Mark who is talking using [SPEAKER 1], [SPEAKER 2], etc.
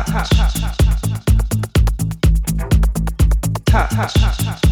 [SPEAKER 1] touch. Touch